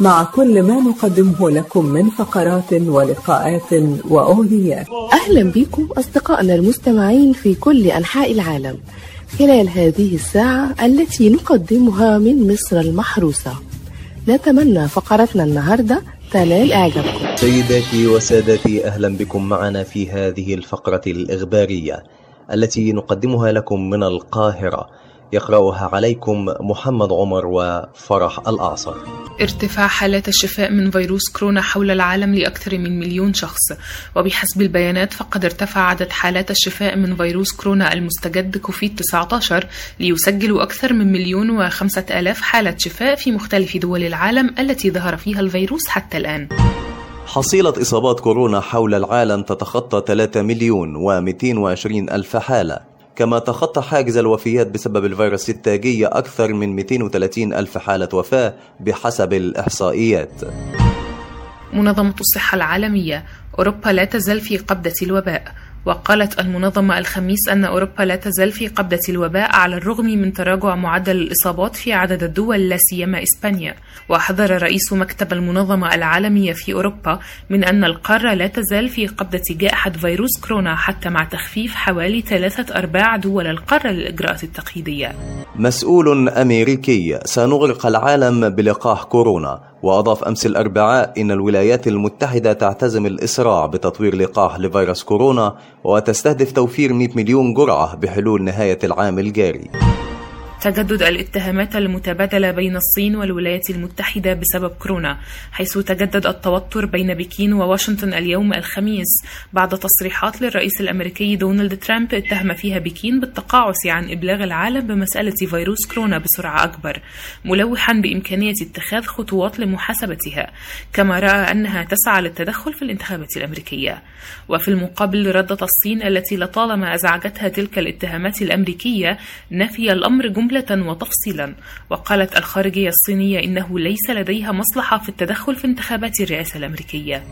مع كل ما نقدمه لكم من فقرات ولقاءات وأغنيات. أهلا بكم أصدقائنا المستمعين في كل أنحاء العالم خلال هذه الساعة التي نقدمها من مصر المحروسة. نتمنى فقرتنا النهاردة تنال إعجابكم. سيداتي وسادتي أهلا بكم معنا في هذه الفقرة الإخبارية التي نقدمها لكم من القاهرة. يقرأها عليكم محمد عمر وفرح الأعصر. ارتفاع حالات الشفاء من فيروس كورونا حول العالم لأكثر من مليون شخص. وبحسب البيانات فقد ارتفع عدد حالات الشفاء من فيروس كورونا المستجد كوفيد 19 ليسجل أكثر من مليون وخمسة آلاف حالة شفاء في مختلف دول العالم التي ظهر فيها الفيروس حتى الآن. حصيلة إصابات كورونا حول العالم تتخطى 3 مليون و220 ألف حالة. كما تخطى حاجز الوفيات بسبب الفيروس التاجي أكثر من 230 ألف حالة وفاة بحسب الإحصائيات. منظمة الصحة العالمية أوروبا لا تزال في قبضة الوباء. وقالت المنظمة الخميس أن أوروبا لا تزال في قبضة الوباء على الرغم من تراجع معدل الإصابات في عدد الدول لا سيما إسبانيا. وحذر رئيس مكتب المنظمة العالمية في أوروبا من أن القارة لا تزال في قبضة جائحة فيروس كورونا حتى مع تخفيف حوالي ثلاثة أرباع دول القارة للإجراءات التقييدية مسؤول أمريكي سنغرق العالم بلقاح كورونا. وأضاف أمس الأربعاء إن الولايات المتحدة تعتزم الإسراع بتطوير لقاح لفيروس كورونا وتستهدف توفير 100 مليون جرعة بحلول نهاية العام الجاري. تجدد الاتهامات المتبادلة بين الصين والولايات المتحدة بسبب كورونا حيث تجدد التوتر بين بكين وواشنطن اليوم الخميس بعد تصريحات للرئيس الأمريكي دونالد ترامب اتهم فيها بكين بالتقاعس عن إبلاغ العالم بمسألة فيروس كورونا بسرعة أكبر ملوحا بإمكانية اتخاذ خطوات لمحاسبتها كما رأى أنها تسعى للتدخل في الانتخابات الأمريكية. وفي المقابل ردت الصين التي لطالما أزعجتها تلك الاتهامات الأمريكية نفي الأمر جملة وتفصيلا. وقالت الخارجية الصينية إنه ليس لديها مصلحة في التدخل في انتخابات الرئاسة الأمريكية.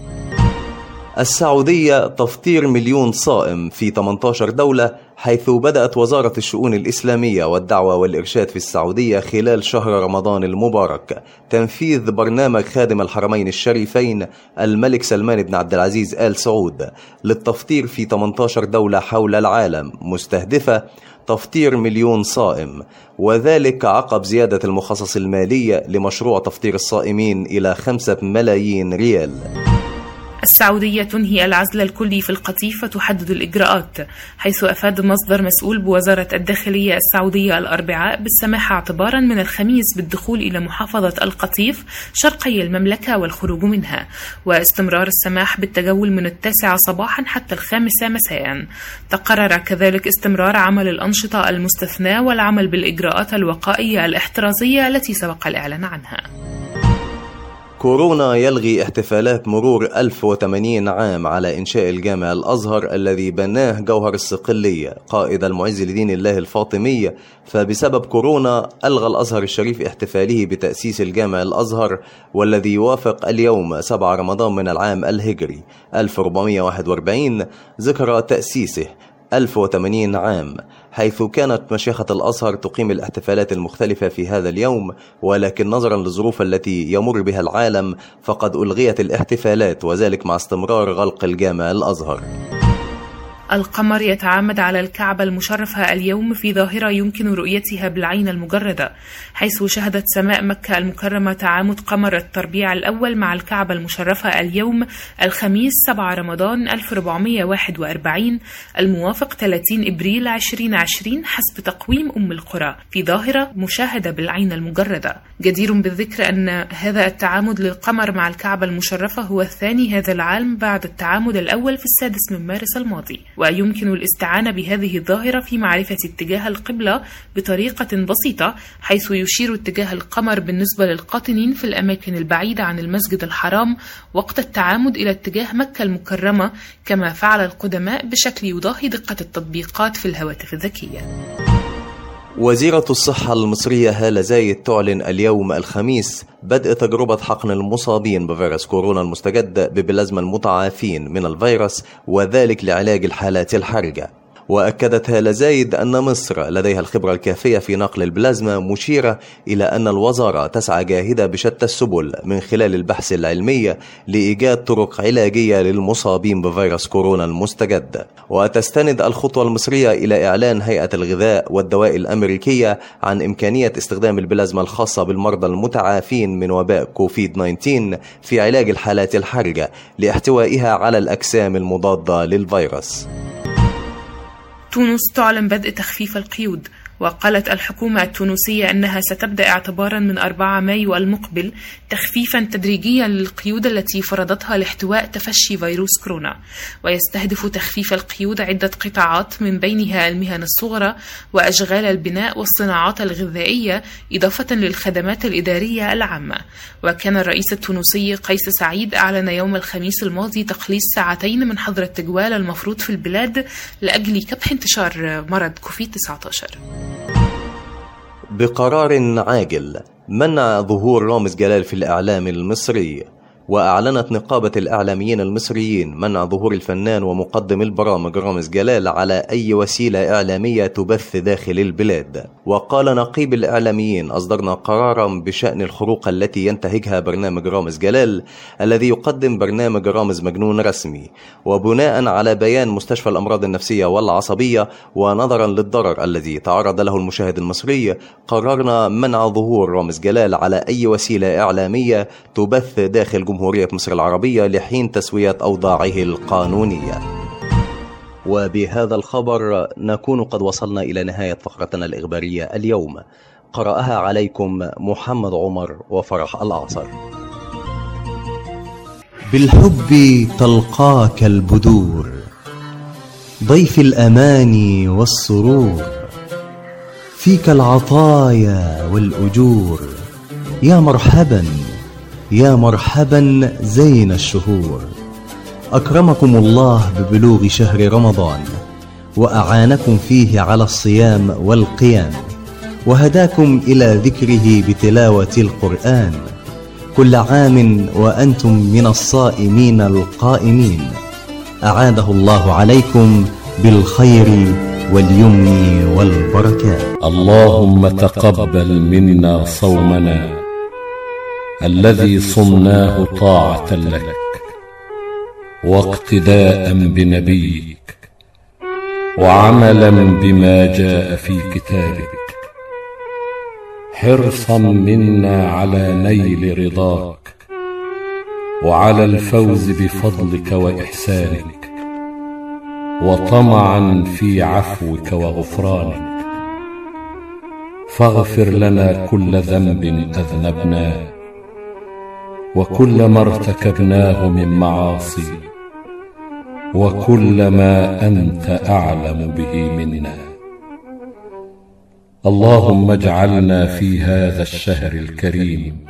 السعودية تفطير مليون صائم في 18 دولة حيث بدأت وزارة الشؤون الإسلامية والدعوة والإرشاد في السعودية خلال شهر رمضان المبارك. تنفيذ برنامج خادم الحرمين الشريفين الملك سلمان بن عبد العزيز آل سعود للتفطير في 18 دولة حول العالم مستهدفة تفطير مليون صائم وذلك عقب زيادة المخصص المالي لمشروع تفطير الصائمين إلى خمسة ملايين ريال. السعودية تنهي العزل الكلي في القطيف وتحدد الإجراءات حيث أفاد مصدر مسؤول بوزارة الداخلية السعودية الأربعاء بالسماح اعتبارا من الخميس بالدخول إلى محافظة القطيف شرقي المملكة والخروج منها واستمرار السماح بالتجول من التاسعة صباحا حتى الخامسة مساء. تقرر كذلك استمرار عمل الأنشطة المستثناة والعمل بالإجراءات الوقائية الاحترازية التي سبق الإعلان عنها. كورونا يلغي احتفالات مرور 1080 عام على إنشاء الجامع الأزهر الذي بناه جوهر الصقلية قائد المعز لدين الله الفاطمي فبسبب كورونا ألغى الأزهر الشريف احتفاله بتأسيس الجامع الأزهر والذي يوافق اليوم 7 رمضان من العام الهجري. 1441 ذكرى تأسيسه. 1080 عام حيث كانت مشيخة الأزهر تقيم الاحتفالات المختلفة في هذا اليوم ولكن نظرا للظروف التي يمر بها العالم فقد ألغيت الاحتفالات وذلك مع استمرار غلق الجامع الأزهر. القمر يتعامد على الكعبة المشرفة اليوم في ظاهرة يمكن رؤيتها بالعين المجردة حيث شهدت سماء مكة المكرمة تعامد قمر التربيع الأول مع الكعبة المشرفة اليوم الخميس 7 رمضان 1441 الموافق 30 إبريل 2020 حسب تقويم أم القرى في ظاهرة مشاهدة بالعين المجردة. جدير بالذكر أن هذا التعامد للقمر مع الكعبة المشرفة هو الثاني هذا العام بعد التعامد الأول في السادس من مارس الماضي. ويمكن الاستعانة بهذه الظاهرة في معرفة اتجاه القبلة بطريقة بسيطة حيث يشير اتجاه القمر بالنسبة للقاطنين في الأماكن البعيدة عن المسجد الحرام وقت التعامد إلى اتجاه مكة المكرمة كما فعل القدماء بشكل يضاهي دقة التطبيقات في الهواتف الذكية. وزيرة الصحة المصرية هالة زايد تعلن اليوم الخميس بدء تجربة حقن المصابين بفيروس كورونا المستجد ببلازما المتعافين من الفيروس وذلك لعلاج الحالات الحرجة. وأكدت هالة زايد أن مصر لديها الخبرة الكافية في نقل البلازما مشيرة إلى أن الوزارة تسعى جاهدة بشتى السبل من خلال البحث العلمي لإيجاد طرق علاجية للمصابين بفيروس كورونا المستجد. وتستند الخطوة المصرية إلى إعلان هيئة الغذاء والدواء الأمريكية عن إمكانية استخدام البلازما الخاصة بالمرضى المتعافين من وباء كوفيد 19 في علاج الحالات الحرجة لاحتوائها على الأجسام المضادة للفيروس. تونس تعلن بدء تخفيف القيود. وقالت الحكومة التونسية أنها ستبدأ اعتبارا من 4 مايو المقبل تخفيفا تدريجيا للقيود التي فرضتها لاحتواء تفشي فيروس كورونا ويستهدف تخفيف القيود عدة قطاعات من بينها المهن الصغرى وأشغال البناء والصناعات الغذائية إضافة للخدمات الإدارية العامة. وكان الرئيس التونسي قيس سعيد أعلن يوم الخميس الماضي تقليص ساعتين من حظر التجوال المفروض في البلاد لأجل كبح انتشار مرض كوفيد 19 بقرار عاجل منع ظهور رامز جلال في الإعلام المصري. وأعلنت نقابة الإعلاميين المصريين منع ظهور الفنان ومقدم البرامج رامز جلال على أي وسيلة إعلامية تبث داخل البلاد. وقال نقيب الإعلاميين أصدرنا قرارا بشأن الخروق التي ينتهجها برنامج رامز جلال الذي يقدم برنامج رامز مجنون رسمي. وبناء على بيان مستشفى الأمراض النفسية والعصبية ونظرا للضرر الذي تعرض له المشاهد المصري قررنا منع ظهور رامز جلال على أي وسيلة إعلامية تبث داخل جمهورية مصر العربية لحين تسوية أوضاعه القانونية. وبهذا الخبر نكون قد وصلنا إلى نهاية فقرتنا الإخبارية اليوم. قرأها عليكم محمد عمر وفرح الأعصر. بالحب تلقاك البدور ضيف الأماني والسرور. فيك العطايا والأجور يا مرحبا. يا مرحبا زين الشهور. أكرمكم الله ببلوغ شهر رمضان وأعانكم فيه على الصيام والقيام وهداكم إلى ذكره بتلاوة القرآن. كل عام وأنتم من الصائمين القائمين. أعاده الله عليكم بالخير واليمن والبركات. اللهم تقبل منا صومنا. الذي صمناه طاعة لك واقتداء بنبيك وعملا بما جاء في كتابك حرصا منا على نيل رضاك وعلى الفوز بفضلك وإحسانك وطمعا في عفوك وغفرانك فاغفر لنا كل ذنب أذنبناه وكل ما ارتكبناه من معاصي وكل ما أنت أعلم به منا. اللهم اجعلنا في هذا الشهر الكريم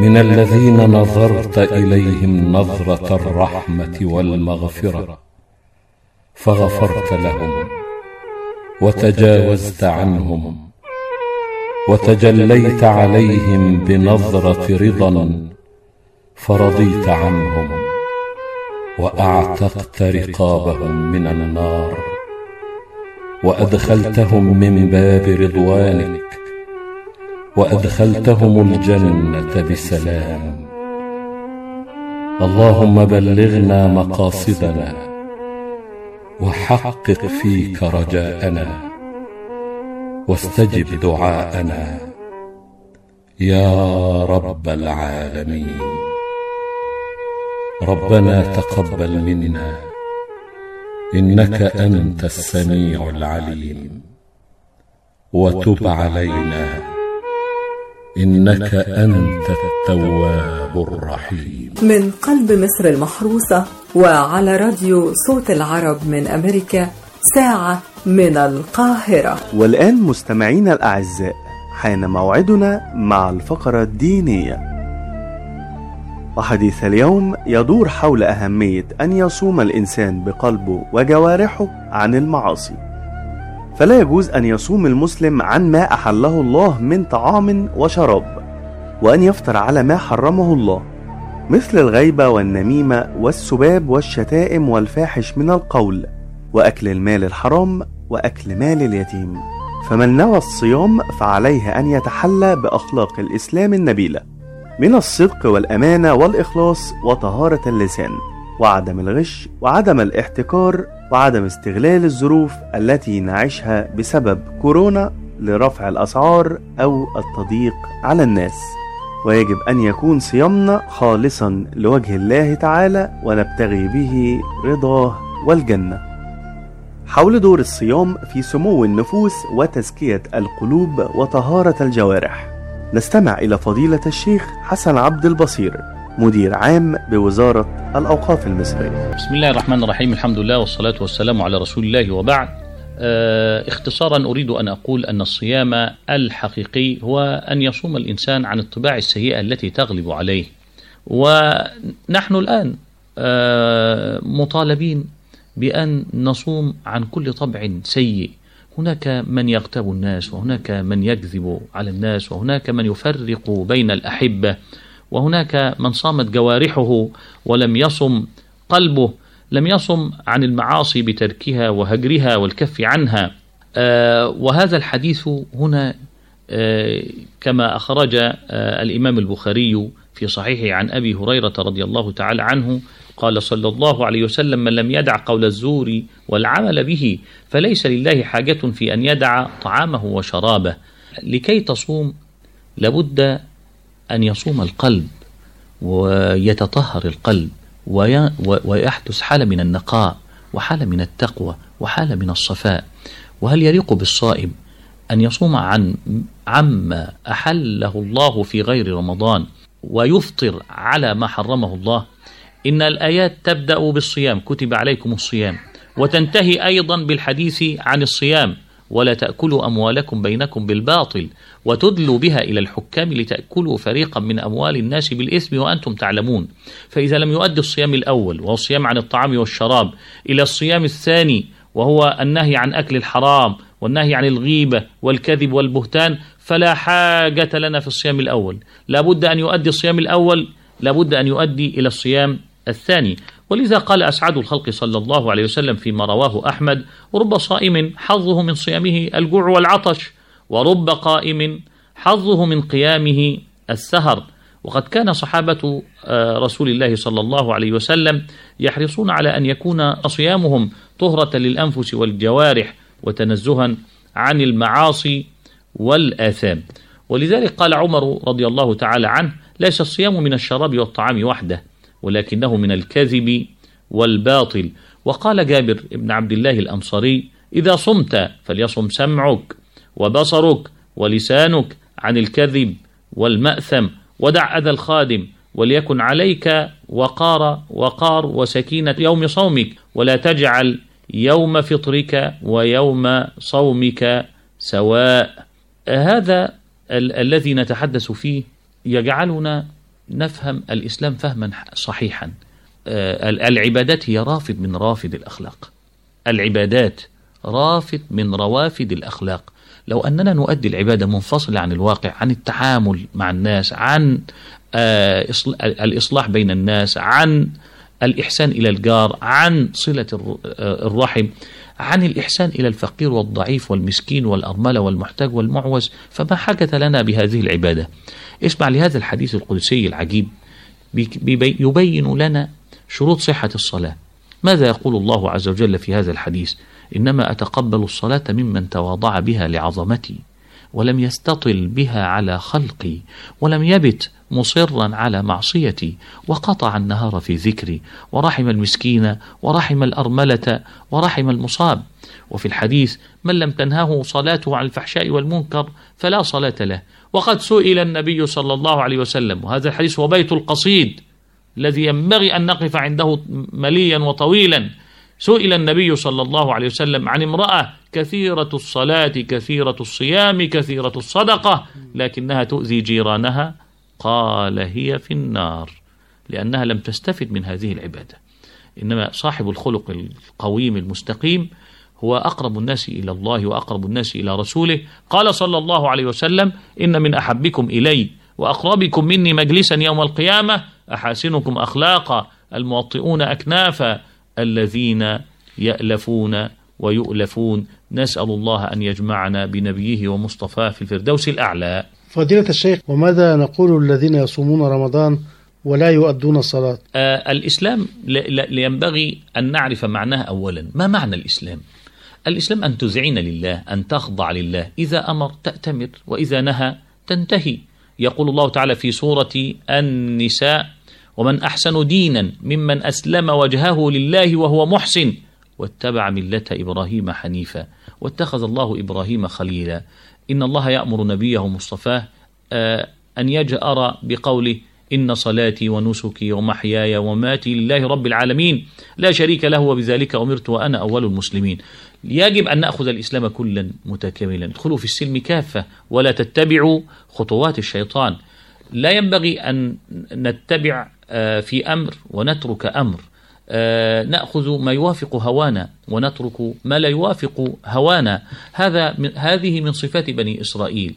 من الذين نظرت إليهم نظرة الرحمة والمغفرة فغفرت لهم وتجاوزت عنهم. وتجليت عليهم بنظرة رضا فرضيت عنهم وأعتقت رقابهم من النار وأدخلتهم من باب رضوانك وأدخلتهم الجنة بسلام اللهم بلغنا مقاصدنا وحقق فيك رجاءنا واستجب دعاءنا. يا رب العالمين. ربنا تقبل منا. إنك أنت السميع العليم. وتب علينا. إنك أنت التواب الرحيم. من قلب مصر المحروسة وعلى راديو صوت العرب من أمريكا ساعة من القاهرة. والآن مستمعينا الأعزاء حان موعدنا مع الفقرة الدينية. وحديث اليوم يدور حول أهمية أن يصوم الإنسان بقلبه وجوارحه عن المعاصي. فلا يجوز أن يصوم المسلم عن ما أحله الله من طعام وشراب وأن يفطر على ما حرمه الله مثل الغيبة والنميمة والسباب والشتائم والفاحش من القول. وأكل المال الحرام وأكل مال اليتيم. فمن نوى الصيام فعليه أن يتحلى بأخلاق الإسلام النبيلة من الصدق والأمانة والإخلاص وطهارة اللسان وعدم الغش وعدم الاحتكار وعدم استغلال الظروف التي نعيشها بسبب كورونا لرفع الأسعار أو التضييق على الناس. ويجب أن يكون صيامنا خالصا لوجه الله تعالى ونبتغي به رضاه والجنة. حول دور الصيام في سمو النفوس وتزكية القلوب وطهارة الجوارح. نستمع إلى فضيلة الشيخ حسن عبد البصير مدير عام بوزارة الأوقاف المصرية. بسم الله الرحمن الرحيم الحمد لله والصلاة والسلام على رسول الله وبعد. آه، اختصارا أريد أن أقول أن الصيام الحقيقي هو أن يصوم الإنسان عن الطباع السيئة التي تغلب عليه. ونحن الآن آه، مطالبين بأن نصوم عن كل طبع سيء. هناك من يغتاب الناس وهناك من يكذب على الناس وهناك من يفرق بين الأحبة وهناك من صامت جوارحه ولم يصم قلبه لم يصم عن المعاصي بتركها وهجرها والكف عنها. آه وهذا الحديث هنا آه كما أخرج آه الإمام البخاري في صحيحه عن أبي هريرة رضي الله تعالى عنه قال صلى الله عليه وسلم من لم يدع قول الزور والعمل به فليس لله حاجة في أن يدع طعامه وشرابه. لكي تصوم لابد أن يصوم القلب ويتطهر القلب ويحدث حالة من النقاء وحالة من التقوى وحالة من الصفاء. وهل يليق بالصائم أن يصوم عن عما أحله الله في غير رمضان؟ ويفطر على ما حرمه الله. إن الآيات تبدأ بالصيام كتب عليكم الصيام. وتنتهي أيضا بالحديث عن الصيام. ولا تأكلوا أموالكم بينكم بالباطل وتدلوا بها إلى الحكام لتأكلوا فريقا من أموال الناس بالإثم وأنتم تعلمون. فإذا لم يؤدي الصيام الأول وهو الصيام عن الطعام والشراب إلى الصيام الثاني وهو النهي عن أكل الحرام والنهي عن الغيبة والكذب والبهتان فلا حاجة لنا في الصيام الأول. لابد أن يؤدي الصيام الأول لابد أن يؤدي إلى الصيام الثاني. ولذا قال أسعد الخلق صلى الله عليه وسلم فيما رواه أحمد رب صائم حظه من صيامه الجوع والعطش ورب قائم حظه من قيامه السهر. وقد كان صحابة رسول الله صلى الله عليه وسلم يحرصون على أن يكون صيامهم طهرة للأنفس والجوارح وتنزها عن المعاصي والآثام. ولذلك قال عمر رضي الله تعالى عنه ليس الصيام من الشراب والطعام وحده ولكنه من الكذب والباطل. وقال جابر بن عبد الله الأنصاري إذا صمت فليصم سمعك وبصرك ولسانك عن الكذب والمأثم ودع أذى الخادم وليكن عليك وقار وقار وسكينة يوم صومك ولا تجعل يوم فطرك ويوم صومك سواء. هذا ال- الذي نتحدث فيه يجعلنا نفهم الإسلام فهما صحيحا. آه، العبادات هي رافد من رافد الأخلاق. العبادات رافد من روافد الأخلاق. لو أننا نؤدي العبادة منفصلة عن الواقع عن التعامل مع الناس عن آه، إصل- الإصلاح بين الناس عن الإحسان إلى الجار عن صلة آه، الرحم عن الإحسان إلى الفقير والضعيف والمسكين والأرملة والمحتاج والمعوز فما حاجة لنا بهذه العبادة؟ اسمع لهذا الحديث القدسي العجيب. يبين لنا شروط صحة الصلاة. ماذا يقول الله عز وجل في هذا الحديث؟ إنما أتقبل الصلاة ممن تواضع بها لعظمتي ولم يستطل بها على خلقي ولم يبت مصرا على معصيتي وقطع النهار في ذكري ورحم المسكين ورحم الأرملة ورحم المصاب. وفي الحديث من لم تنهه صلاته عن الفحشاء والمنكر فلا صلاة له. وقد سئل النبي صلى الله عليه وسلم وهذا الحديث هو بيت القصيد الذي ينبغي أن نقف عنده مليا وطويلا. سئل النبي صلى الله عليه وسلم عن امرأة كثيرة الصلاة كثيرة الصيام كثيرة الصدقة لكنها تؤذي جيرانها قال هي في النار لأنها لم تستفد من هذه العبادة. إنما صاحب الخلق القويم المستقيم هو أقرب الناس إلى الله وأقرب الناس إلى رسوله. قال صلى الله عليه وسلم إن من أحبكم إلي وأقربكم مني مجلسا يوم القيامة أحاسنكم أخلاقا الموطئون أكنافا الذين يألفون ويؤلفون. نسأل الله أن يجمعنا بنبيه ومصطفاه في الفردوس الأعلى. فضيلة الشيخ وماذا نقول الذين يصومون رمضان ولا يؤدون الصلاة؟ آه الإسلام لينبغي أن نعرف معناه أولا. ما معنى الإسلام؟ الإسلام أن تذعن لله أن تخضع لله. إذا أمر تأتمر وإذا نهى تنتهي. يقول الله تعالى في سورة النساء ومن أحسن دينا ممن أسلم وجهه لله وهو محسن واتبع ملة إبراهيم حنيفا. واتخذ الله إبراهيم خليلا. إن الله يأمر نبيه مصطفاه آه، أن يجأر بقوله إن صلاتي ونسكي ومحياي وماتي لله رب العالمين لا شريك له وبذلك أمرت وأنا أول المسلمين. يجب أن نأخذ الإسلام كلا متكاملا. ادخلوا في السلم كافة ولا تتبعوا خطوات الشيطان. لا ينبغي أن نتبع آه، في أمر ونترك أمر. آه، نأخذ ما يوافق هوانا ونترك ما لا يوافق هوانا. هذا من هذه من صفات بني إسرائيل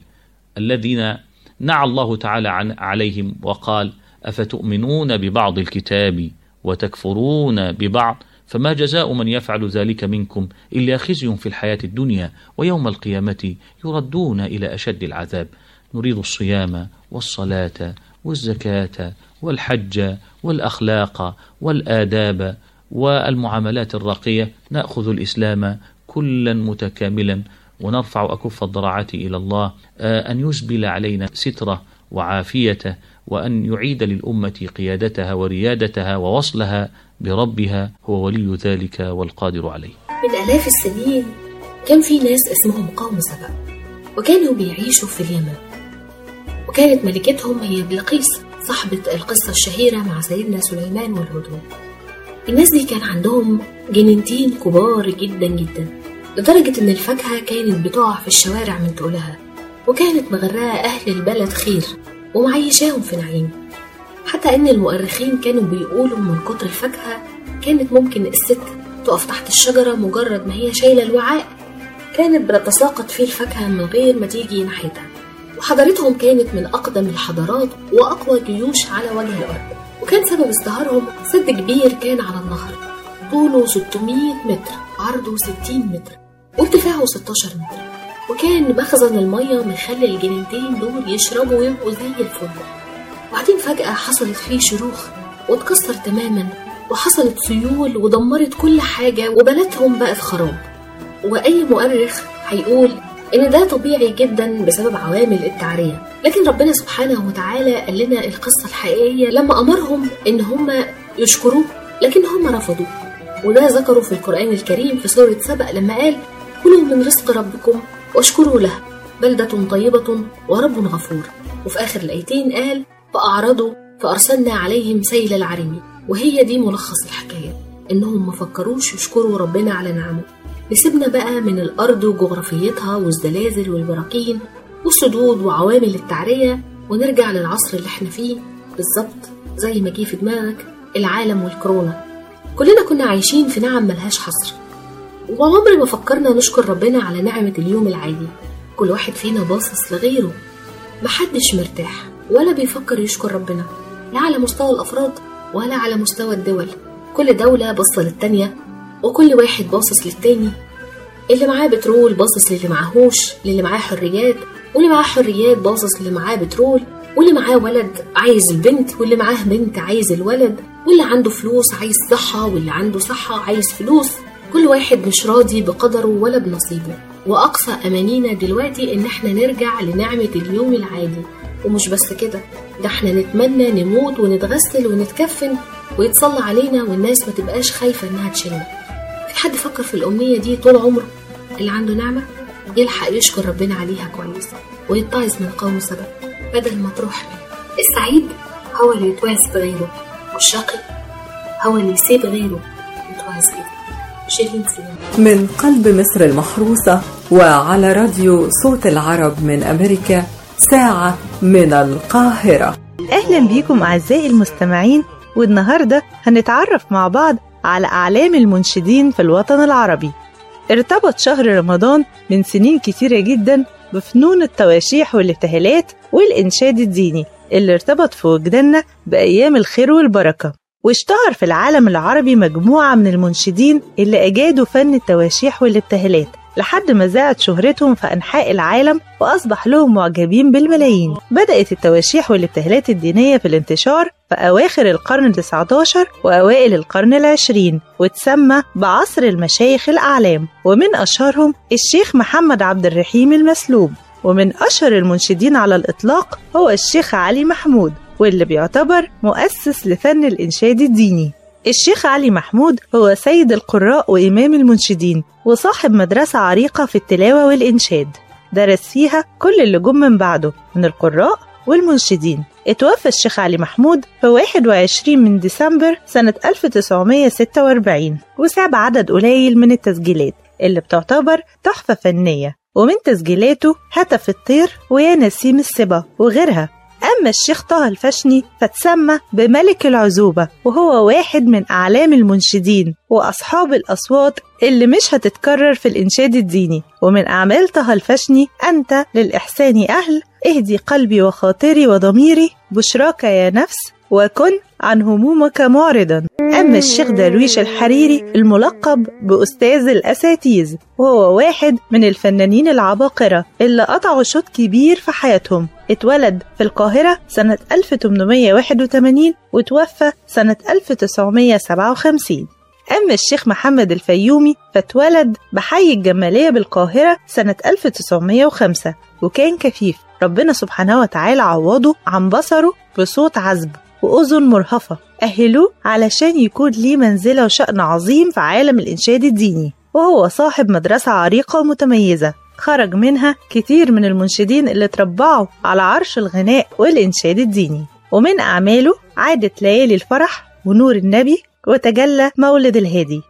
الذين نعى الله تعالى عن عليهم وقال أفتؤمنون ببعض الكتاب وتكفرون ببعض؟ فما جزاء من يفعل ذلك منكم إلا خزي في الحياة الدنيا ويوم القيامة يردون إلى أشد العذاب. نريد الصيام والصلاة والزكاة والحج والأخلاق والآداب والمعاملات الراقية نأخذ الإسلام كلا متكاملا ونرفع أكف الضراعات إلى الله آه، أن يسبل علينا ستره وعافيته وأن يعيد للأمة قيادتها وريادتها ووصلها بربها هو ولي ذلك والقادر عليه. من آلاف السنين كان في ناس اسمهم قوم سبأ وكانوا بيعيشوا في اليمن. وكانت ملكتهم هي بلقيس صاحبة القصة الشهيرة مع سيدنا سليمان والهدهد الناس دي كان عندهم جنينتين كبار جدا جدا لدرجة إن الفاكهة كانت بتقع في الشوارع من تقولها وكانت مغرقة أهل البلد خير ومعيشاهم في نعيم. حتى إن المؤرخين كانوا بيقولوا من كتر الفاكهة كانت ممكن الست تقف تحت الشجرة مجرد ما هي شايلة الوعاء. كانت بتتساقط فيه الفاكهة من غير ما تيجي ناحيتها. وحضارتهم كانت من أقدم الحضارات وأقوى جيوش على وجه الأرض. وكان سبب ازدهارهم سد كبير كان على النهر. طوله 600 متر عرضه 60 متر وارتفاعه 16 متر. وكان مخزن المية مخلي الجنينتين دول يشربوا ويبقوا زي الفل. وبعدين فجأة حصلت فيه شروخ واتكسر تماما وحصلت سيول ودمرت كل حاجة وبلدهم بقت خراب. وأي مؤرخ هيقول إن ده طبيعي جدا بسبب عوامل التعرية. لكن ربنا سبحانه وتعالى قال لنا القصة الحقيقية لما أمرهم إن هم يشكروه لكن هم رفضوا. وده ذكروا في القرآن الكريم في سورة سبأ لما قال كلوا من رزق ربكم واشكروا له بلدة طيبة ورب غفور. وفي آخر الآيتين قال فأعرضوا فأرسلنا عليهم سيل العرم وهي دي ملخص الحكاية إنهم ما فكروش يشكروا ربنا على نعمه. نسيبنا بقى من الأرض وجغرافيتها والزلازل والبراكين والسدود وعوامل التعرية ونرجع للعصر اللي إحنا فيه بالظبط زي ما جه في دماغك العالم والكورونا. كلنا كنا عايشين في نعم ملهاش حصر. وعمر ما فكرنا نشكر ربنا على نعمة اليوم العادي. كل واحد فينا باصص لغيره. محدش مرتاح ولا بيفكر يشكر ربنا لا على مستوى الأفراد ولا على مستوى الدول. كل دولة باصة للتانية وكل واحد باصص للتاني. اللي معاه بترول باصص للي معاهوش للي معاه حريات واللي معاه حريات باصص للي معاه بترول واللي معاه ولد عايز البنت واللي معاه بنت عايز الولد واللي عنده فلوس عايز صحة واللي عنده صحة عايز فلوس. كل واحد مش راضي بقدره ولا بنصيبه. وأقصى أمانينا دلوقتي إن إحنا نرجع لنعمة اليوم العادي. ومش بس كده ده إحنا نتمنى نموت ونتغسل ونتكفن ويتصلى علينا والناس ما تبقاش خايفة إنها تشيلنا. حد فكر في الأمنية دي طول عمره؟ اللي عنده نعمة يلحق يشكر ربنا عليها كويس ويتعظ من قوم سبب بدل ما تروح له. السعيد هو اللي يتواس بغيره والشقي هو اللي يسيب غيره يتوعظ سلام من قلب مصر المحروسة وعلى راديو صوت العرب من أمريكا ساعة من القاهرة. أهلا بيكم أعزائي المستمعين والنهاردة هنتعرف مع بعض على أعلام المنشدين في الوطن العربي. ارتبط شهر رمضان من سنين كتيرة جدا بفنون التواشيح والابتهالات والإنشاد الديني اللي ارتبط في وجداننا بأيام الخير والبركة. واشتهر في العالم العربي مجموعة من المنشدين اللي أجادوا فن التواشيح والابتهالات لحد ما زاعت شهرتهم في أنحاء العالم وأصبح لهم معجبين بالملايين. بدأت التواشيح والابتهالات الدينية في الانتشار في أواخر القرن التسعة عشر وأوائل القرن العشرين وتسمى بعصر المشايخ الأعلام. ومن أشهرهم الشيخ محمد عبد الرحيم المسلوب. ومن أشهر المنشدين على الإطلاق هو الشيخ علي محمود واللي بيعتبر مؤسس لفن الإنشاد الديني. الشيخ علي محمود هو سيد القراء وإمام المنشدين وصاحب مدرسة عريقة في التلاوة والإنشاد. درس فيها كل اللي جم من بعده من القراء والمنشدين. اتوفى الشيخ علي محمود في 21 من ديسمبر سنة 1946 وساب عدد قليل من التسجيلات اللي بتعتبر تحفة فنية. ومن تسجيلاته هتف الطير ويا نسيم السبا وغيرها. أما الشيخ طه الفشني فتسمى بملك العزوبة وهو واحد من أعلام المنشدين وأصحاب الأصوات اللي مش هتتكرر في الإنشاد الديني. ومن أعمال طه الفشني أنت للإحسان أهل اهدي قلبي وخاطري وضميري بشراك يا نفس وكن عن همومك معرضا أما الشيخ درويش الحريري الملقب بأستاذ الأساتيز وهو واحد من الفنانين العباقرة اللي قطعوا شوط كبير في حياتهم. اتولد في القاهرة سنة 1881 وتوفى سنة 1957 أما الشيخ محمد الفيومي فاتولد بحي الجمالية بالقاهرة سنة 1905 وكان كفيف. ربنا سبحانه وتعالى عوضه عن بصره بصوت عذب. وأذن مرهفة. أهلوه علشان يكون ليه منزلة وشأن عظيم في عالم الإنشاد الديني. وهو صاحب مدرسة عريقة ومتميزة. خرج منها كتير من المنشدين اللي تربعوا على عرش الغناء والإنشاد الديني. ومن أعماله عادت ليالي الفرح ونور النبي وتجلى مولد الهادي.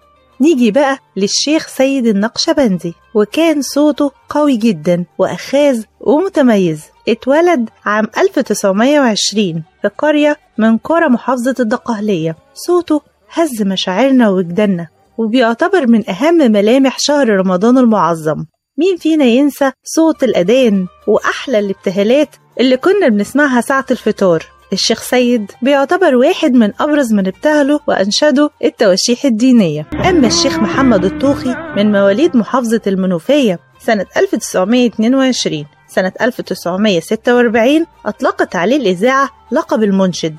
نيجي بقى للشيخ سيد النقشبندي. وكان صوته قوي جدا وأخاذ ومتميز. اتولد عام 1920 في قرية من قرى محافظة الدقهلية. صوته هز مشاعرنا ووجداننا وبيعتبر من أهم ملامح شهر رمضان المعظم. مين فينا ينسى صوت الأذان وأحلى الابتهالات اللي كنا بنسمعها ساعة الفطار؟ الشيخ سيد بيعتبر واحد من أبرز من ابتهلوا وأنشدوا التواشيح الدينية. أما الشيخ محمد الطوخي من مواليد محافظة المنوفية سنة 1922 سنة 1946 أطلقت عليه الإذاعة لقب المنشد.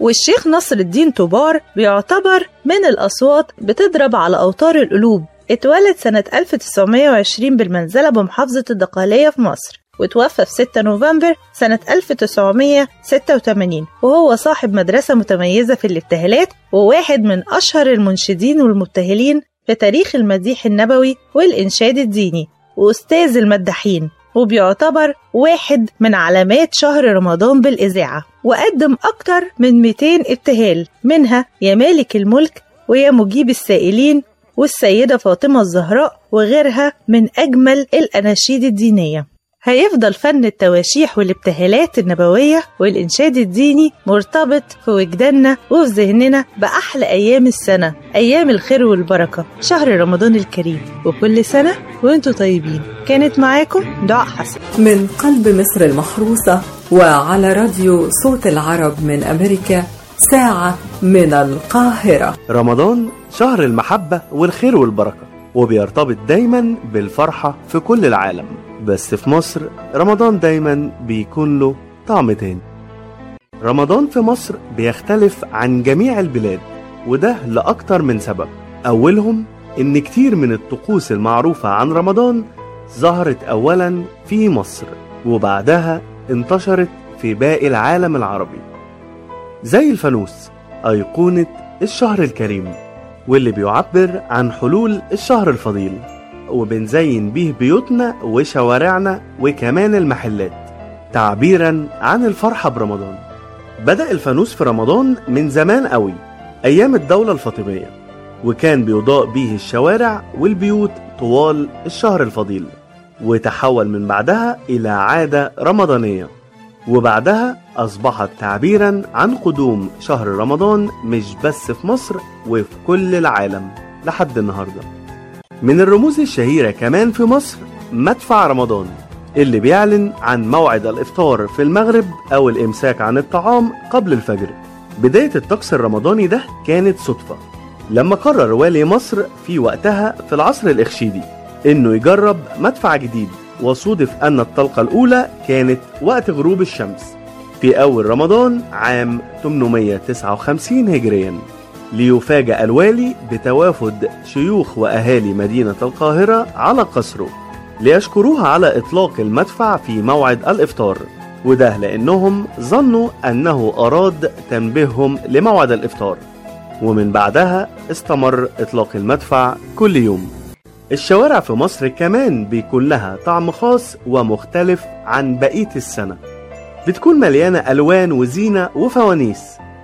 والشيخ نصر الدين طوبار بيعتبر من الأصوات بتضرب على أوتار القلوب. اتولد سنة 1920 بالمنزلة بمحافظة الدقهلية في مصر وتوفى في 6 نوفمبر سنة 1986 وهو صاحب مدرسة متميزة في الابتهالات وواحد من أشهر المنشدين والمبتهلين في تاريخ المديح النبوي والإنشاد الديني. وأستاذ المداحين وبيعتبر واحد من علامات شهر رمضان بالإذاعة وقدم أكتر من 200 ابتهال منها يا مالك الملك ويا مجيب السائلين والسيدة فاطمة الزهراء وغيرها من أجمل الأناشيد الدينية. هيفضل فن التواشيح والابتهالات النبوية والإنشاد الديني مرتبط في وجداننا وفي ذهننا بأحلى أيام السنة أيام الخير والبركة شهر رمضان الكريم. وكل سنة وأنتم طيبين. كانت معاكم دعاء حسن. من قلب مصر المحروسة وعلى راديو صوت العرب من أمريكا ساعة من القاهرة. رمضان شهر المحبة والخير والبركة وبيرتبط دايما بالفرحة في كل العالم. بس في مصر رمضان دايما بيكون له طعم تاني رمضان في مصر بيختلف عن جميع البلاد وده لأكتر من سبب. أولهم إن كتير من الطقوس المعروفة عن رمضان ظهرت أولا في مصر وبعدها انتشرت في باقي العالم العربي. زي الفانوس أيقونة الشهر الكريم واللي بيعبر عن حلول الشهر الفضيل. وبنزين بيه بيوتنا وشوارعنا وكمان المحلات. تعبيرا عن الفرحة برمضان. بدأ الفانوس في رمضان من زمان قوي أيام الدولة الفاطمية وكان بيضاء به الشوارع والبيوت طوال الشهر الفضيل وتحول من بعدها إلى عادة رمضانية. وبعدها أصبحت تعبيرا عن قدوم شهر رمضان مش بس في مصر وفي كل العالم لحد النهارده. من الرموز الشهيرة كمان في مصر مدفع رمضان اللي بيعلن عن موعد الإفطار في المغرب أو الإمساك عن الطعام قبل الفجر. بداية الطقس الرمضاني ده كانت صدفة. لما قرر والي مصر في وقتها في العصر الإخشيدي إنه يجرب مدفع جديد وصودف أن الطلقة الأولى كانت وقت غروب الشمس في أول رمضان عام 859 هجرياً. ليفاجأ الوالي بتوافد شيوخ وأهالي مدينة القاهرة على قصره ليشكروه على إطلاق المدفع في موعد الإفطار. وده لأنهم ظنوا أنه أراد تنبيههم لموعد الإفطار. ومن بعدها استمر إطلاق المدفع كل يوم. الشوارع في مصر كمان بيكون لها طعم خاص ومختلف عن بقية السنة. بتكون مليانة ألوان وزينة وفوانيس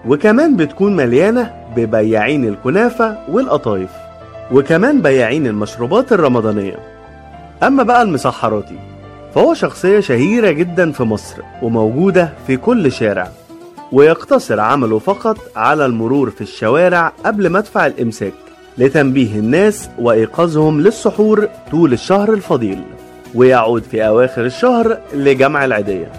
وكمان بتكون مليانة ببياعين الكنافة والقطايف وكمان بياعين المشروبات الرمضانية. أما بقى المسحراتي فهو شخصية شهيرة جدا في مصر وموجودة في كل شارع ويقتصر عمله فقط على المرور في الشوارع قبل مدفع الإمساك لتنبيه الناس وإيقاظهم للسحور طول الشهر الفضيل ويعود في أواخر الشهر لجمع العيدية.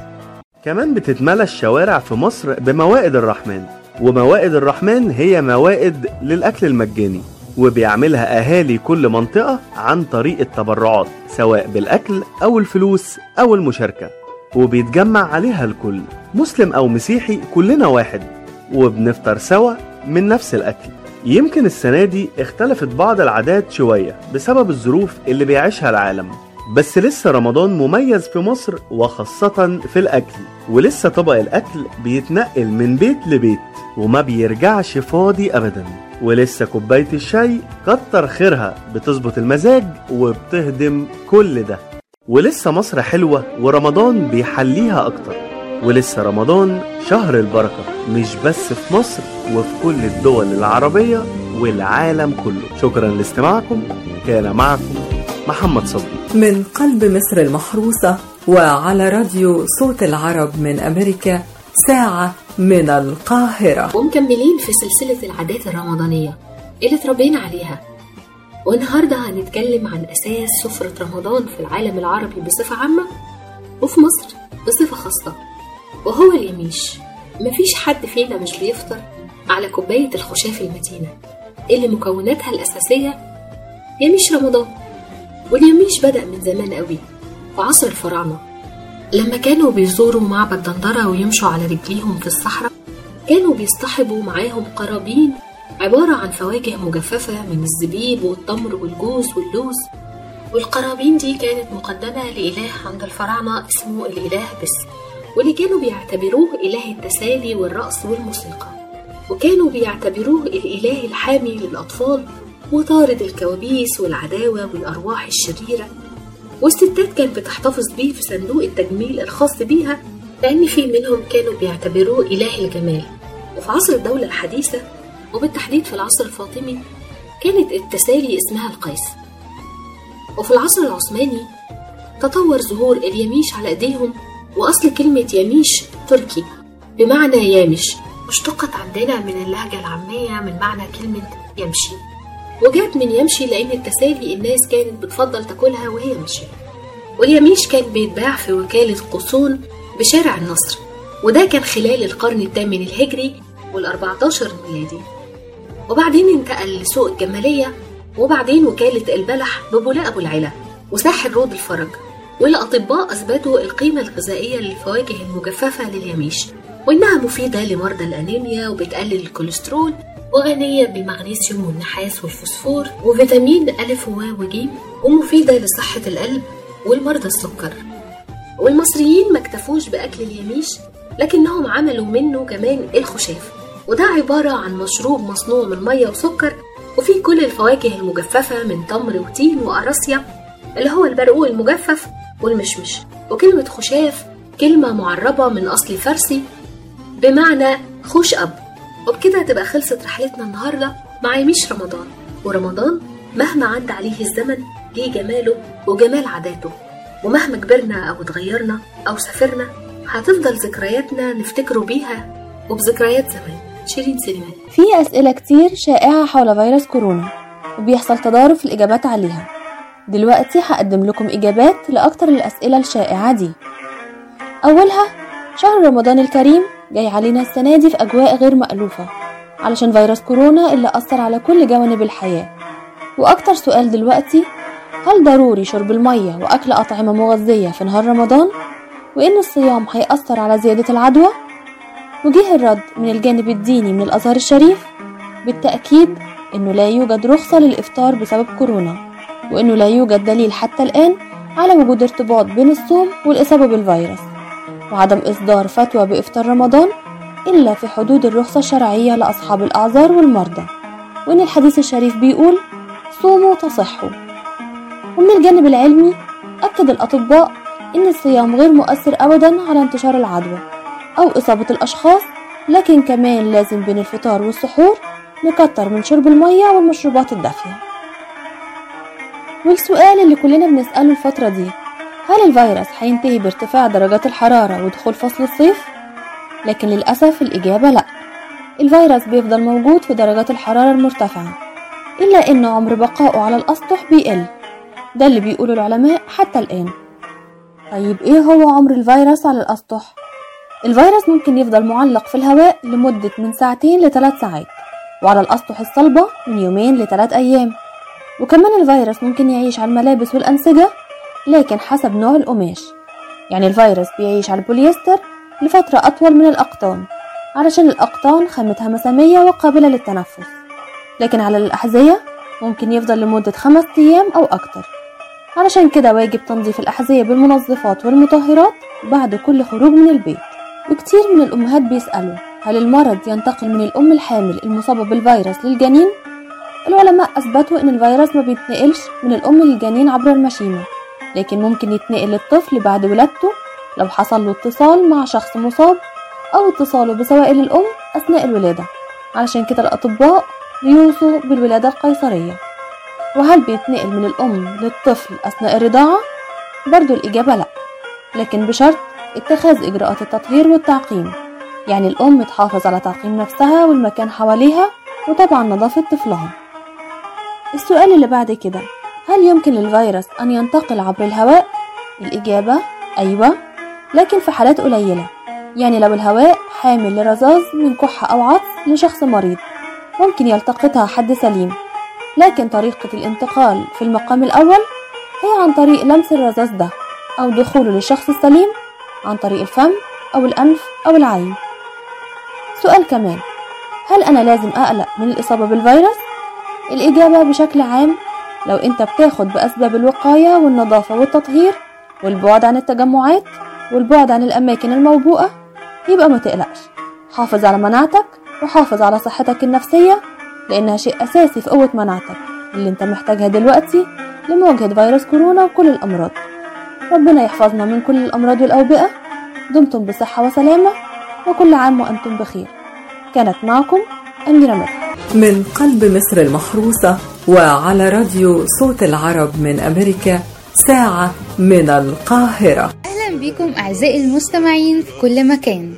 كمان بتتملى الشوارع في مصر بموائد الرحمن وموائد الرحمن هي موائد للأكل المجاني وبيعملها أهالي كل منطقة عن طريق التبرعات سواء بالأكل أو الفلوس أو المشاركة. وبيتجمع عليها الكل مسلم أو مسيحي كلنا واحد وبنفطر سوا من نفس الأكل. يمكن السنة دي اختلفت بعض العادات شوية بسبب الظروف اللي بيعيشها العالم. بس لسه رمضان مميز في مصر وخاصة في الأكل ولسه طبق الأكل بيتنقل من بيت لبيت وما بيرجعش فاضي أبدا. ولسه كوباية الشاي كتر خيرها بتظبط المزاج وبتهدم كل ده. ولسه مصر حلوة ورمضان بيحليها أكتر. ولسه رمضان شهر البركة مش بس في مصر وفي كل الدول العربية والعالم كله. شكرا لاستماعكم كان معكم محمد صبري. من قلب مصر المحروسة وعلى راديو صوت العرب من أمريكا ساعة من القاهرة. ومكملين في سلسلة العادات الرمضانية اللي اتربينا عليها. والنهاردة هنتكلم عن أساس سفرة رمضان في العالم العربي بصفة عامة وفي مصر بصفة خاصة وهو اليميش. مفيش حد فينا مش بيفطر على كوباية الخشاف المتينة اللي مكوناتها الأساسية يميش رمضان. واليميش بدأ من زمان قوي في عصر الفراعنة. لما كانوا بيزوروا معبد دندرة ويمشوا على رجليهم في الصحراء كانوا بيصطحبوا معاهم قرابين عبارة عن فواكه مجففة من الزبيب والتمر والجوز واللوز. والقرابين دي كانت مقدمة لإله عند الفراعنة اسمه الإله بس واللي كانوا بيعتبروه إله التسالي والرقص والموسيقى. وكانوا بيعتبروه الإله الحامي للأطفال وطارد الكوابيس والعداوة والأرواح الشريرة. والستات كانت بتحتفظ بيه في صندوق التجميل الخاص بيها لأن في منهم كانوا بيعتبروه إله الجمال. وفي عصر الدولة الحديثة وبالتحديد في العصر الفاطمي كانت التسالي اسمها القيس. وفي العصر العثماني تطور ظهور اليميش على أيديهم وأصل كلمة يميش تركي بمعنى يامش اشتقت عندنا من اللهجة العامية من معنى كلمة يمشي. وجات من يمشي لأن التسالي الناس كانت بتفضل تاكلها وهي ماشية. واليميش كان بيتباع في وكالة قصون بشارع النصر وده كان خلال القرن الثامن الهجري والأربعتاشر الميلادي. وبعدين انتقل لسوق الجمالية وبعدين وكالة البلح ببولاء أبو العلا وساحل رود الفرج والأطباء أثبتوا القيمة الغذائية للفواكه المجففة للياميش وإنها مفيدة لمرضى الأنيميا وبتقلل الكوليسترول وغنية بالمغنيسيوم والنحاس والفوسفور وفيتامين ألف و وج ومفيدة لصحة القلب ولمرضى السكر. والمصريين ما اكتفوش بأكل الياميش لكنهم عملوا منه كمان الخشاف. وده عبارة عن مشروب مصنوع من مية وسكر وفيه كل الفواكه المجففة من تمر وتين وقراصية اللي هو البرقوق المجفف والمشمش. وكلمة خشاف كلمة معربة من أصل فارسي بمعنى خوش أب. وبكده هتبقى خلصت رحلتنا النهاردة مع يميش رمضان. ورمضان مهما عدى عليه الزمن ليه جماله وجمال عاداته. ومهما كبرنا أو اتغيرنا أو سافرنا هتفضل ذكرياتنا نفتكره بيها وبذكريات زمان. شيرين سليمان. في أسئلة كتير شائعة حول فيروس كورونا وبيحصل تضارب في الإجابات عليها. دلوقتي هقدم لكم إجابات لأكتر الأسئلة الشائعة دي. أولها شهر رمضان الكريم جاي علينا السنة دي في أجواء غير مألوفة علشان فيروس كورونا اللي أثر على كل جوانب الحياة وأكتر سؤال دلوقتي هل ضروري شرب المية وأكل أطعمة مغذية في نهار رمضان؟ وإن الصيام هيأثر على زيادة العدوى؟ وجه الرد من الجانب الديني من الأزهر الشريف بالتأكيد إنه لا يوجد رخصة للإفطار بسبب كورونا وإنه لا يوجد دليل حتى الآن على وجود ارتباط بين الصوم والإصابة بالفيروس وعدم إصدار فتوى بإفطار رمضان إلا في حدود الرخصة الشرعية لأصحاب الأعذار والمرضى. وإن الحديث الشريف بيقول صوموا تصحوا. ومن الجانب العلمي أكد الأطباء إن الصيام غير مؤثر أبدا على انتشار العدوى أو إصابة الأشخاص لكن كمان لازم بين الفطار والسحور نكتر من شرب المية والمشروبات الدافية. والسؤال اللي كلنا بنسأله الفترة دي هل الفيروس هينتهي بارتفاع درجات الحرارة ودخول فصل الصيف؟ لكن للأسف الإجابة لأ الفيروس بيفضل موجود في درجات الحرارة المرتفعة إلا إن عمر بقائه على الأسطح بيقل ده اللي بيقوله العلماء حتى الآن طيب إيه هو عمر الفيروس على الأسطح؟ الفيروس ممكن يفضل معلق في الهواء لمدة من ساعتين لثلاث ساعات وعلى الأسطح الصلبة من يومين لثلاث أيام وكمان الفيروس ممكن يعيش على الملابس والأنسجة لكن حسب نوع القماش. يعني الفيروس بيعيش على البوليستر لفترة أطول من الأقطان علشان الأقطان خامتها مسامية وقابلة للتنفس. لكن على الأحذية ممكن يفضل لمدة خمس أيام أو أكتر. علشان كده واجب تنظيف الأحذية بالمنظفات والمطهرات بعد كل خروج من البيت. وكتير من الأمهات بيسألوا هل المرض ينتقل من الأم الحامل المصابة بالفيروس للجنين؟ العلماء أثبتوا إن الفيروس ما بيتنقلش من الأم للجنين عبر المشيمة. لكن ممكن يتنقل للطفل بعد ولادته لو حصل له اتصال مع شخص مصاب أو اتصاله بسوائل الأم أثناء الولادة علشان كده الأطباء بيوصوا بالولادة القيصرية. وهل بيتنقل من الأم للطفل أثناء الرضاعة؟ برضو الإجابة لأ لكن بشرط اتخاذ إجراءات التطهير والتعقيم. يعني الأم تحافظ على تعقيم نفسها والمكان حواليها وطبعا نظافة طفلها. السؤال اللي بعد كده هل يمكن للفيروس أن ينتقل عبر الهواء؟ الإجابة أيوة لكن في حالات قليلة يعني لو الهواء حامل لرذاذ من كحة أو عطس لشخص مريض ممكن يلتقطها حد سليم لكن طريقة الانتقال في المقام الأول هي عن طريق لمس الرذاذ ده أو دخوله للشخص السليم عن طريق الفم أو الأنف أو العين سؤال كمان هل أنا لازم أقلق من الإصابة بالفيروس؟ الإجابة بشكل عام لو أنت بتاخد بأسباب الوقاية والنظافة والتطهير والبعد عن التجمعات والبعد عن الأماكن الموبوءة يبقى ما تقلقش. حافظ على مناعتك وحافظ على صحتك النفسية لأنها شيء أساسي في قوة مناعتك اللي أنت محتاجها دلوقتي لمواجهة فيروس كورونا وكل الأمراض. ربنا يحفظنا من كل الأمراض والأوبئة. دمتم بصحة وسلامة وكل عام وأنتم بخير. كانت معكم أميرة مدحت. من قلب مصر المحروسة وعلى راديو صوت العرب من أمريكا ساعة من القاهرة. أهلا بكم أعزائي المستمعين في كل مكان.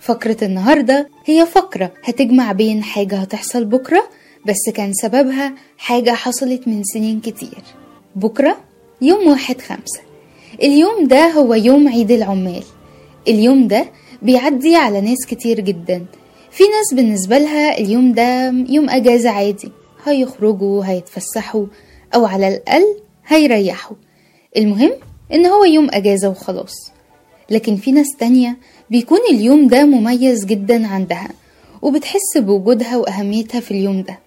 فقرة النهاردة هي فقرة هتجمع بين حاجة هتحصل بكرة بس كان سببها حاجة حصلت من سنين كتير. بكرة يوم واحد خمسة. اليوم ده هو يوم عيد العمال. اليوم ده بيعدي على ناس كتير جدا. في ناس بالنسبة لها اليوم ده يوم أجازة عادي. هيخرجوا هيتفسحوا أو على الأقل هيريحوا. المهم إن هو يوم أجازة وخلاص. لكن في ناس تانية بيكون اليوم ده مميز جدا عندها وبتحس بوجودها وأهميتها في اليوم ده.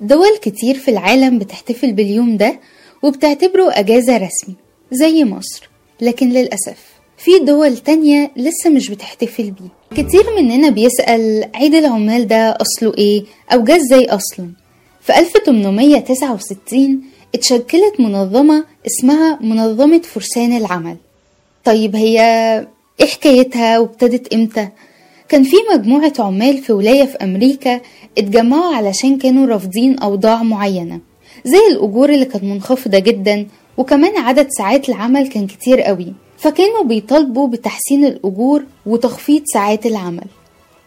دول كتير في العالم بتحتفل باليوم ده وبتعتبره أجازة رسمي زي مصر. لكن للأسف في دول تانية لسه مش بتحتفل بيه. كتير مننا بيسأل عيد العمال ده أصله إيه أو جه إزاي أصلا. في 1869 اتشكلت منظمة اسمها منظمة فرسان العمل. طيب هي إيه حكايتها وابتدت إمتى؟ كان في مجموعة عمال في ولاية في أمريكا اتجمعوا علشان كانوا رافضين أوضاع معينة زي الأجور اللي كانت منخفضة جدا وكمان عدد ساعات العمل كان كتير قوي. فكانوا بيطالبوا بتحسين الأجور وتخفيض ساعات العمل.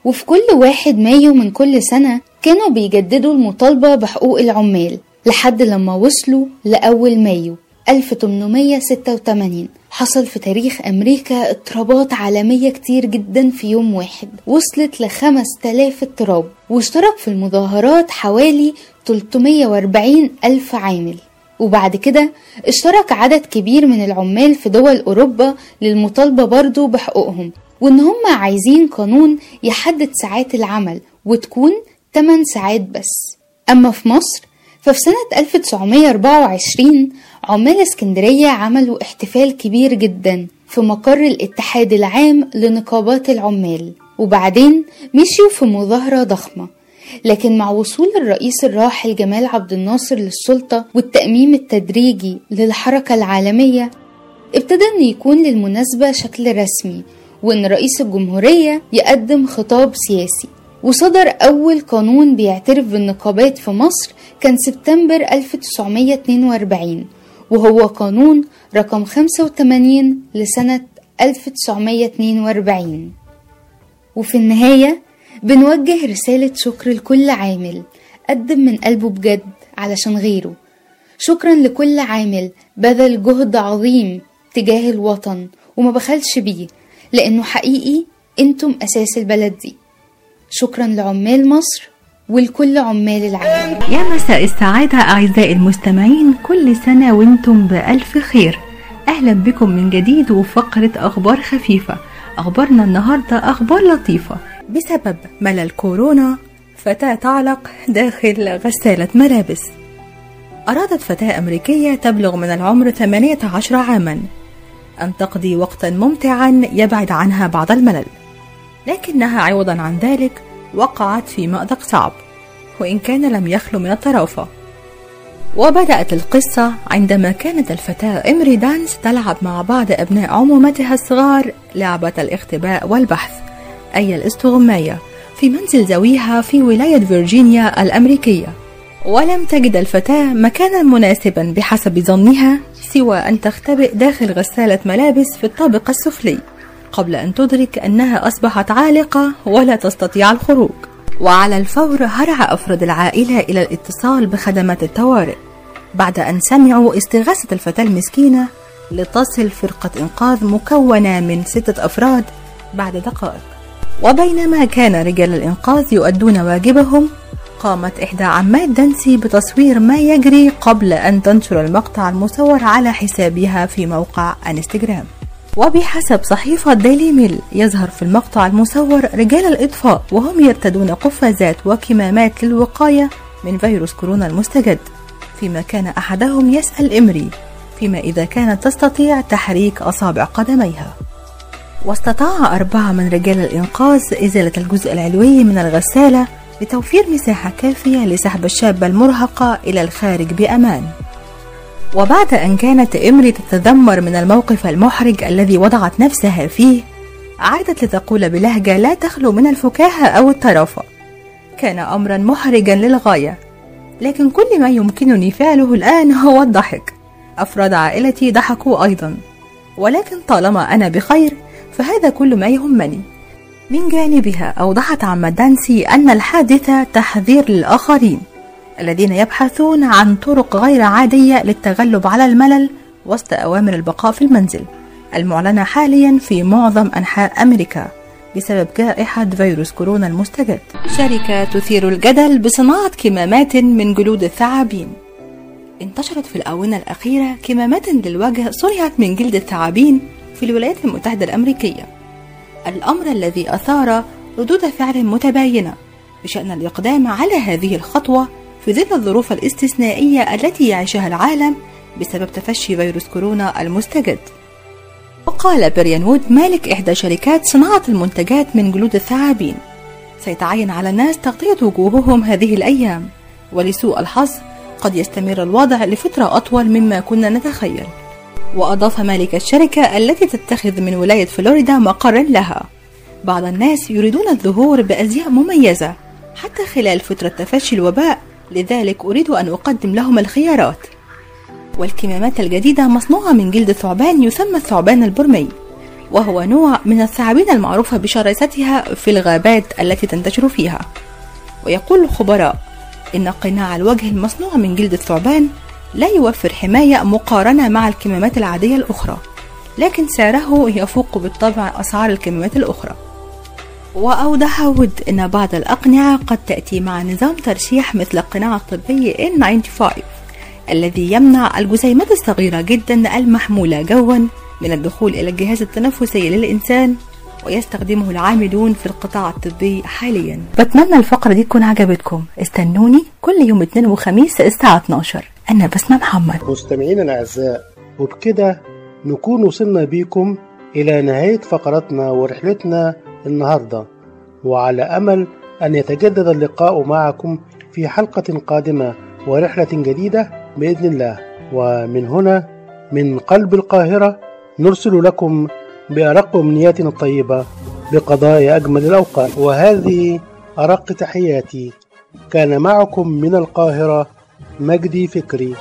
وفي كل واحد مايو من كل سنة كانوا بيجددوا المطالبة بحقوق العمال لحد لما وصلوا لأول مايو 1886 حصل في تاريخ أمريكا اضطرابات عالمية كتير جدا في يوم واحد. وصلت لخمس تلاف اضطراب واشترك في المظاهرات حوالي 340 ألف عامل. وبعد كده اشترك عدد كبير من العمال في دول أوروبا للمطالبة برضو بحقوقهم وإن هم عايزين قانون يحدد ساعات العمل وتكون 8 ساعات بس. أما في مصر ففي سنة 1924 عمال اسكندرية عملوا احتفال كبير جدا في مقر الاتحاد العام لنقابات العمال وبعدين مشيوا في مظاهرة ضخمة لكن مع وصول الرئيس الراحل جمال عبد الناصر للسلطة والتأميم التدريجي للحركة العالمية ابتدى أن يكون للمناسبة شكل رسمي وأن رئيس الجمهورية يقدم خطاب سياسي. وصدر أول قانون بيعترف بالنقابات في مصر كان سبتمبر 1942 وهو قانون رقم 85 لسنة 1942 وفي النهاية بنوجه رسالة شكر لكل عامل قدم من قلبه بجد علشان غيره. شكرا لكل عامل بذل جهد عظيم تجاه الوطن وما بخلش بيه لأنه حقيقي أنتم أساس البلد دي. شكرا لعمال مصر ولكل عمال العالم. يا مساء السعادة أعزائي المستمعين كل سنة وأنتم بألف خير. أهلا بكم من جديد وفقرة أخبار خفيفة. أخبارنا النهاردة أخبار لطيفة. بسبب ملل كورونا فتاة تعلق داخل غسالة ملابس. أرادت فتاة أمريكية تبلغ من العمر 18 عاما أن تقضي وقتا ممتعا يبعد عنها بعض الملل. لكنها عوضا عن ذلك وقعت في مأزق صعب وإن كان لم يخلو من الطرافة وبدأت القصة عندما كانت الفتاة إمري دانس تلعب مع بعض أبناء عمومتها الصغار لعبة الاختباء والبحث. أي الاستغماية في منزل زويها في ولاية فيرجينيا الأمريكية. ولم تجد الفتاة مكانا مناسبا بحسب ظنها سوى أن تختبئ داخل غسالة ملابس في الطابق السفلي قبل أن تدرك أنها أصبحت عالقة ولا تستطيع الخروج. وعلى الفور هرع أفراد العائلة إلى الاتصال بخدمات الطوارئ بعد أن سمعوا استغاثة الفتاة المسكينة لتصل فرقة إنقاذ مكونة من ستة أفراد بعد دقائق. وبينما كان رجال الإنقاذ يؤدون واجبهم قامت إحدى عمات دانسي بتصوير ما يجري قبل أن تنشر المقطع المصور على حسابها في موقع انستجرام وبحسب صحيفة ديلي ميل يظهر في المقطع المصور رجال الإطفاء وهم يرتدون قفازات وكمامات للوقاية من فيروس كورونا المستجد. فيما كان أحدهم يسأل إمري فيما إذا كانت تستطيع تحريك أصابع قدميها. واستطاع أربعة من رجال الإنقاذ إزالة الجزء العلوي من الغسالة لتوفير مساحة كافية لسحب الشابة المرهقة إلى الخارج بأمان. وبعد أن كانت إمري تتذمر من الموقف المحرج الذي وضعت نفسها فيه عادت لتقول بلهجة لا تخلو من الفكاهة أو الطرافة كان أمرا محرجا للغاية لكن كل ما يمكنني فعله الآن هو الضحك. أفراد عائلتي ضحكوا أيضا. ولكن طالما أنا بخير فهذا كل ما يهمني. من جانبها أوضحت عم دانسي أن الحادثة تحذير للآخرين الذين يبحثون عن طرق غير عادية للتغلب على الملل وسط أوامر البقاء في المنزل المعلنة حاليا في معظم أنحاء أمريكا بسبب جائحة فيروس كورونا المستجد. شركة تثير الجدل بصناعة كمامات من جلود الثعابين. انتشرت في الآونة الأخيرة كمامات للوجه صنعت من جلد الثعابين في الولايات المتحدة الأمريكية. الأمر الذي أثار ردود فعل متباينة بشأن الإقدام على هذه الخطوة في ظل الظروف الاستثنائية التي يعيشها العالم بسبب تفشي فيروس كورونا المستجد. وقال بريان وود مالك إحدى شركات صناعة المنتجات من جلود الثعابين سيتعين على الناس تغطية وجوههم هذه الأيام ولسوء الحظ قد يستمر الوضع لفترة أطول مما كنا نتخيل. وأضاف مالك الشركة التي تتخذ من ولاية فلوريدا مقرا لها. بعض الناس يريدون الظهور بأزياء مميزة حتى خلال فترة تفشي الوباء لذلك أريد أن أقدم لهم الخيارات. والكمامات الجديدة مصنوعة من جلد ثعبان يسمى الثعبان البرمي وهو نوع من الثعابين المعروفة بشراستها في الغابات التي تنتشر فيها. ويقول الخبراء إن قناع الوجه المصنوع من جلد الثعبان لا يوفر حماية مقارنة مع الكمامات العادية الأخرى لكن سعره يفوق بالطبع أسعار الكمامات الأخرى. وأوضح وود أن بعض الأقنعة قد تأتي مع نظام ترشيح مثل القناع الطبي N95 الذي يمنع الجسيمات الصغيرة جدا المحمولة جوا من الدخول إلى الجهاز التنفسي للإنسان ويستخدمه العاملون في القطاع الطبي حاليا. بتمنى الفقرة دي تكون عجبتكم. استنوني كل يوم اثنين وخميس الساعة 12 أنا بسمة محمد. مستمعينا الأعزاء وبكده نكون وصلنا بيكم إلى نهاية فقرتنا ورحلتنا النهاردة. وعلى أمل أن يتجدد اللقاء معكم في حلقة قادمة ورحلة جديدة بإذن الله. ومن هنا من قلب القاهرة نرسل لكم بأرق أمنياتنا الطيبة بقضاء أجمل الأوقات. وهذه أرق تحياتي. كان معكم من القاهرة مجدي فكري.